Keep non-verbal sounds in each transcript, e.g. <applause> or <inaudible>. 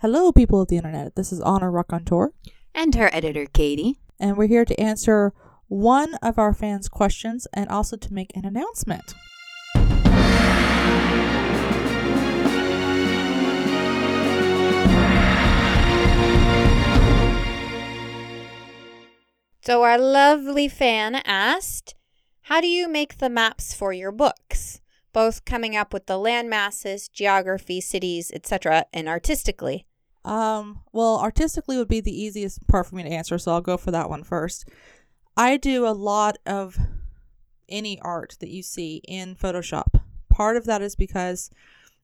Hello, people of the internet. This is Honor Raconteur, And her editor, Katie. and we're here to answer one of our fans' questions and also to make an announcement. So, our lovely fan asked, How do you make the maps for your books? Both coming up with the land masses, geography, cities, etc., and artistically. Um, well, artistically would be the easiest part for me to answer, so I'll go for that one first. I do a lot of any art that you see in Photoshop. Part of that is because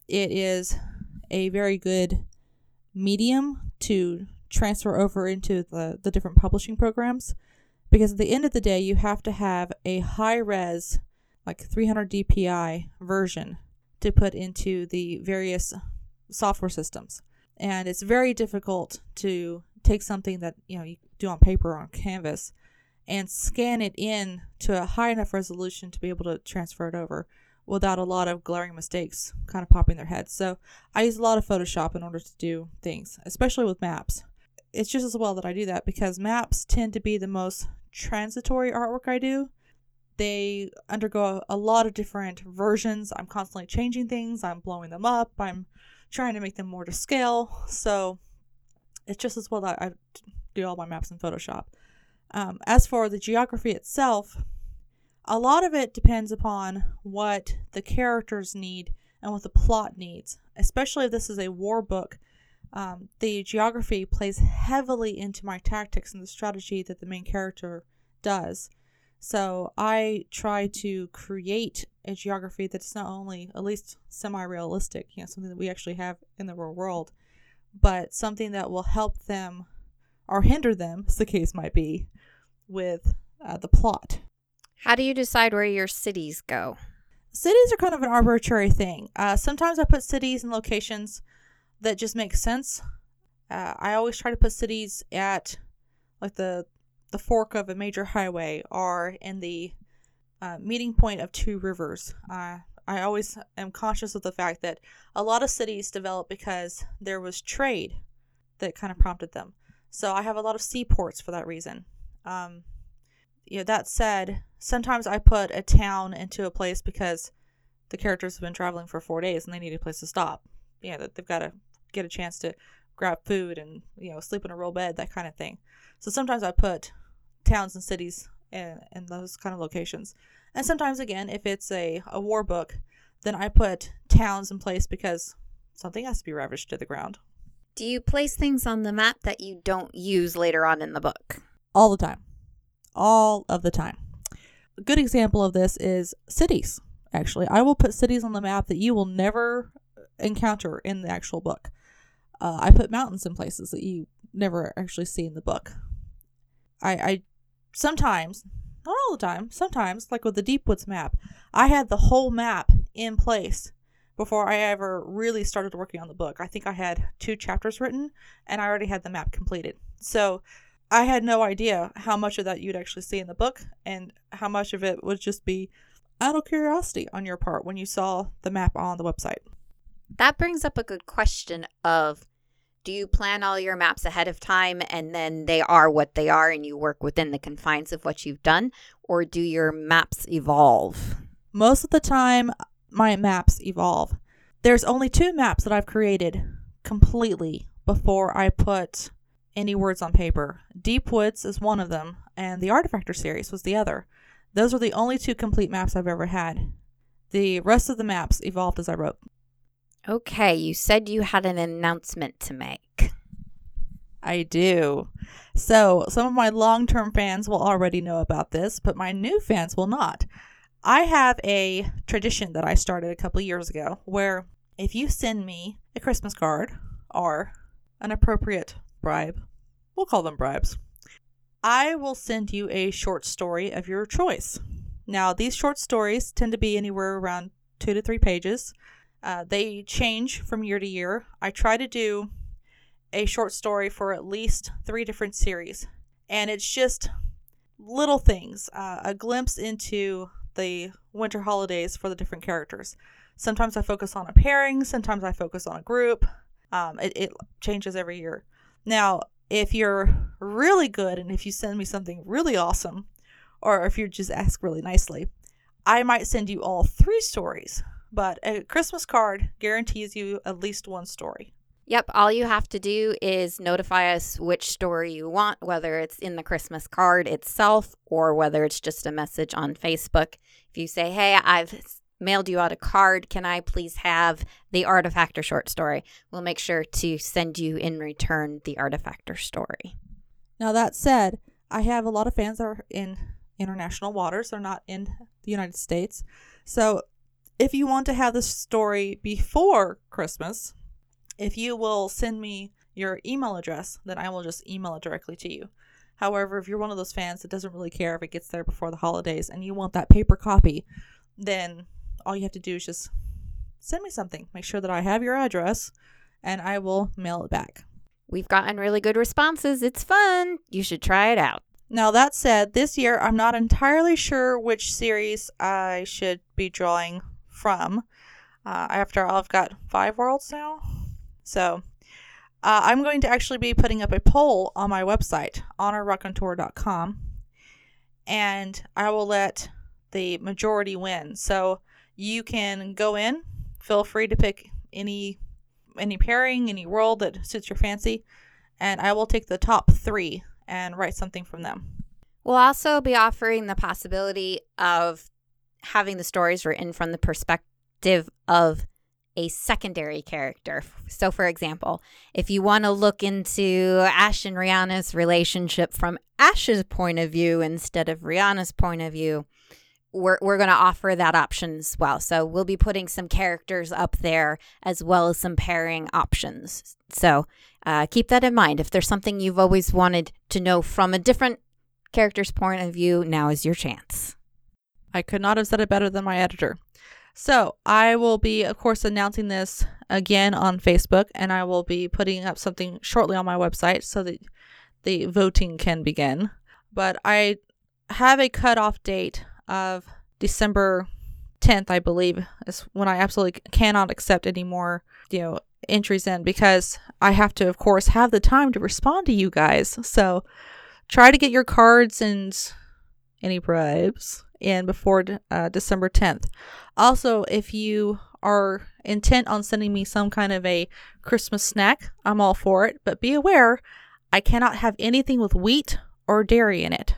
it is a very good medium to transfer over into the, the different publishing programs. Because at the end of the day, you have to have a high res, like 300 DPI version to put into the various software systems and it's very difficult to take something that you know you do on paper or on canvas and scan it in to a high enough resolution to be able to transfer it over without a lot of glaring mistakes kind of popping their heads so i use a lot of photoshop in order to do things especially with maps. It's just as well that i do that because maps tend to be the most transitory artwork i do. They undergo a lot of different versions. I'm constantly changing things. I'm blowing them up. I'm trying to make them more to scale. So it's just as well that I do all my maps in Photoshop. Um, as for the geography itself, a lot of it depends upon what the characters need and what the plot needs. Especially if this is a war book, um, the geography plays heavily into my tactics and the strategy that the main character does. So I try to create a geography that's not only at least semi-realistic, you know, something that we actually have in the real world, but something that will help them or hinder them, as the case might be, with uh, the plot. How do you decide where your cities go? Cities are kind of an arbitrary thing. Uh, sometimes I put cities in locations that just make sense. Uh, I always try to put cities at like the the fork of a major highway or in the uh, meeting point of two rivers. Uh, I always am conscious of the fact that a lot of cities developed because there was trade that kind of prompted them. So I have a lot of seaports for that reason. Um, you know, that said, sometimes I put a town into a place because the characters have been traveling for four days and they need a place to stop. You know, that they've got to get a chance to grab food and you know sleep in a real bed, that kind of thing. So sometimes I put towns and cities in, in those kind of locations. And sometimes, again, if it's a, a war book, then I put towns in place because something has to be ravaged to the ground. Do you place things on the map that you don't use later on in the book? All the time. All of the time. A good example of this is cities, actually. I will put cities on the map that you will never encounter in the actual book. Uh, I put mountains in places that you never actually see in the book. I, I sometimes, not all the time, sometimes, like with the Deep Woods map, I had the whole map in place before I ever really started working on the book. I think I had two chapters written and I already had the map completed. So I had no idea how much of that you'd actually see in the book and how much of it would just be out of curiosity on your part when you saw the map on the website. That brings up a good question of do you plan all your maps ahead of time and then they are what they are and you work within the confines of what you've done or do your maps evolve? Most of the time my maps evolve. There's only two maps that i've created completely before i put any words on paper. Deep woods is one of them and the artifactor series was the other. Those are the only two complete maps i've ever had. The rest of the maps evolved as i wrote Okay, you said you had an announcement to make. I do. So, some of my long term fans will already know about this, but my new fans will not. I have a tradition that I started a couple years ago where if you send me a Christmas card or an appropriate bribe, we'll call them bribes, I will send you a short story of your choice. Now, these short stories tend to be anywhere around two to three pages. Uh, they change from year to year. I try to do a short story for at least three different series, and it's just little things, uh, a glimpse into the winter holidays for the different characters. Sometimes I focus on a pairing, sometimes I focus on a group. Um, it, it changes every year. Now, if you're really good and if you send me something really awesome, or if you just ask really nicely, I might send you all three stories. But a Christmas card guarantees you at least one story. Yep, all you have to do is notify us which story you want, whether it's in the Christmas card itself or whether it's just a message on Facebook. If you say, hey, I've mailed you out a card, can I please have the Artifactor short story? We'll make sure to send you in return the Artifactor story. Now, that said, I have a lot of fans that are in international waters, they're not in the United States. So, if you want to have the story before Christmas, if you will send me your email address, then I will just email it directly to you. However, if you're one of those fans that doesn't really care if it gets there before the holidays and you want that paper copy, then all you have to do is just send me something. Make sure that I have your address and I will mail it back. We've gotten really good responses. It's fun. You should try it out. Now, that said, this year I'm not entirely sure which series I should be drawing from. Uh, after all, I've got five worlds now. So uh, I'm going to actually be putting up a poll on my website, honorraconteur.com, and I will let the majority win. So you can go in, feel free to pick any any pairing, any world that suits your fancy, and I will take the top three and write something from them. We'll also be offering the possibility of having the stories written from the perspective of a secondary character. So, for example, if you want to look into Ash and Rihanna's relationship from Ash's point of view instead of Rihanna's point of view, we're, we're going to offer that option as well. So, we'll be putting some characters up there as well as some pairing options. So, uh, keep that in mind. If there's something you've always wanted to know from a different character's point of view, now is your chance. I could not have said it better than my editor. So I will be, of course, announcing this again on Facebook, and I will be putting up something shortly on my website so that the voting can begin. But I have a cutoff date of December 10th, I believe, is when I absolutely cannot accept any more, you know, entries in because I have to, of course, have the time to respond to you guys. So try to get your cards and any bribes in before uh, December 10th. Also, if you are intent on sending me some kind of a Christmas snack, I'm all for it, but be aware I cannot have anything with wheat or dairy in it.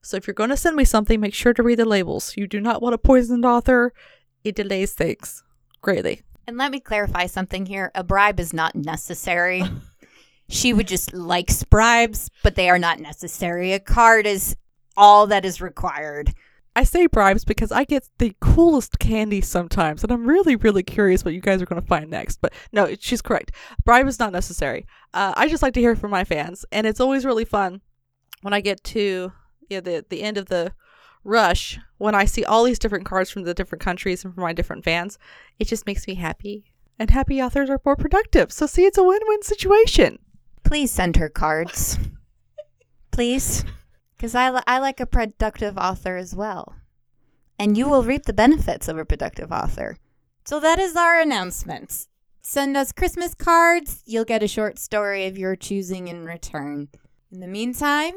So if you're going to send me something, make sure to read the labels. You do not want a poisoned author, it delays things greatly. And let me clarify something here a bribe is not necessary. <laughs> she would just likes bribes, but they are not necessary. A card is all that is required. I say bribes because I get the coolest candy sometimes, and I'm really, really curious what you guys are going to find next. But no, she's correct. Bribe is not necessary. Uh, I just like to hear from my fans, and it's always really fun when I get to you know, the the end of the rush when I see all these different cards from the different countries and from my different fans. It just makes me happy, and happy authors are more productive. So see, it's a win-win situation. Please send her cards. Please. Because I, li- I like a productive author as well. And you will reap the benefits of a productive author. So that is our announcement. Send us Christmas cards. You'll get a short story of your choosing in return. In the meantime,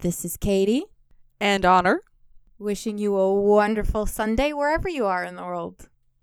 this is Katie. And honor. Wishing you a wonderful Sunday wherever you are in the world.